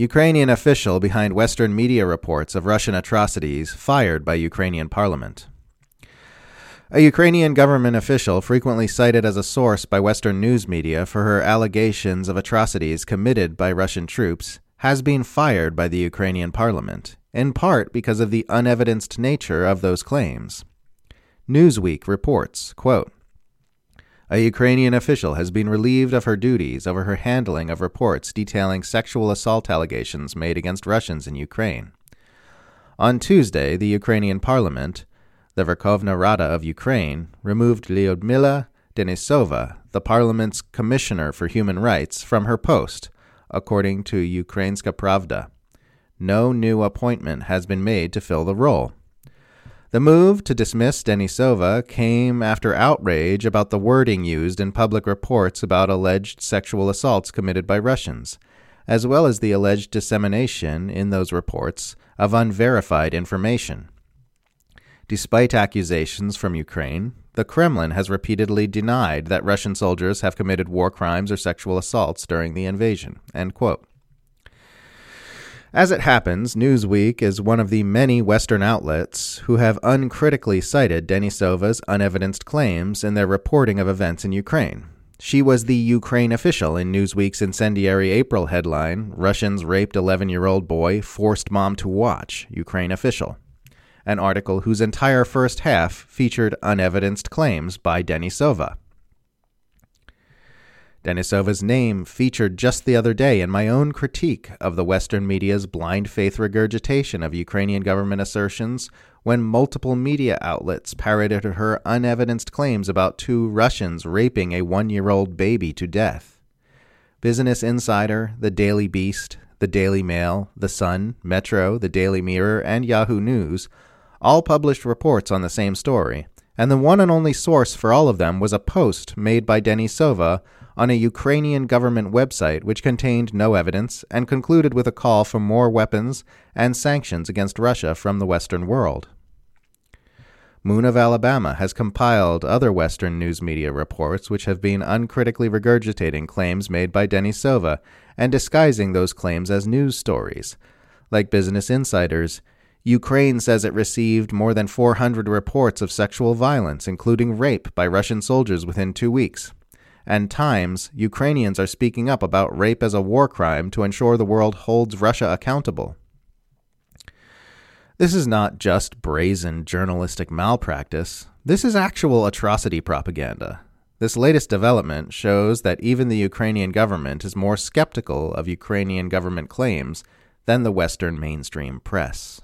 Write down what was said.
Ukrainian official behind Western media reports of Russian atrocities fired by Ukrainian parliament. A Ukrainian government official, frequently cited as a source by Western news media for her allegations of atrocities committed by Russian troops, has been fired by the Ukrainian parliament, in part because of the unevidenced nature of those claims. Newsweek reports, quote, a Ukrainian official has been relieved of her duties over her handling of reports detailing sexual assault allegations made against Russians in Ukraine. On Tuesday, the Ukrainian parliament, the Verkhovna Rada of Ukraine, removed Lyudmila Denisova, the parliament's commissioner for human rights, from her post, according to Ukrainska Pravda. No new appointment has been made to fill the role. The move to dismiss Denisova came after outrage about the wording used in public reports about alleged sexual assaults committed by Russians, as well as the alleged dissemination in those reports of unverified information. Despite accusations from Ukraine, the Kremlin has repeatedly denied that Russian soldiers have committed war crimes or sexual assaults during the invasion. As it happens, Newsweek is one of the many Western outlets who have uncritically cited Denisova's unevidenced claims in their reporting of events in Ukraine. She was the Ukraine official in Newsweek's incendiary April headline Russians raped 11 year old boy, forced mom to watch, Ukraine official. An article whose entire first half featured unevidenced claims by Denisova. Denisova's name featured just the other day in my own critique of the Western media's blind faith regurgitation of Ukrainian government assertions when multiple media outlets parroted her unevidenced claims about two Russians raping a one year old baby to death. Business Insider, The Daily Beast, The Daily Mail, The Sun, Metro, The Daily Mirror, and Yahoo News all published reports on the same story, and the one and only source for all of them was a post made by Denisova on a Ukrainian government website which contained no evidence and concluded with a call for more weapons and sanctions against Russia from the Western world. Moon of Alabama has compiled other Western news media reports which have been uncritically regurgitating claims made by Denisova and disguising those claims as news stories. Like Business Insiders, Ukraine says it received more than 400 reports of sexual violence, including rape, by Russian soldiers within two weeks and Times, Ukrainians are speaking up about rape as a war crime to ensure the world holds Russia accountable. This is not just brazen journalistic malpractice, this is actual atrocity propaganda. This latest development shows that even the Ukrainian government is more skeptical of Ukrainian government claims than the Western mainstream press.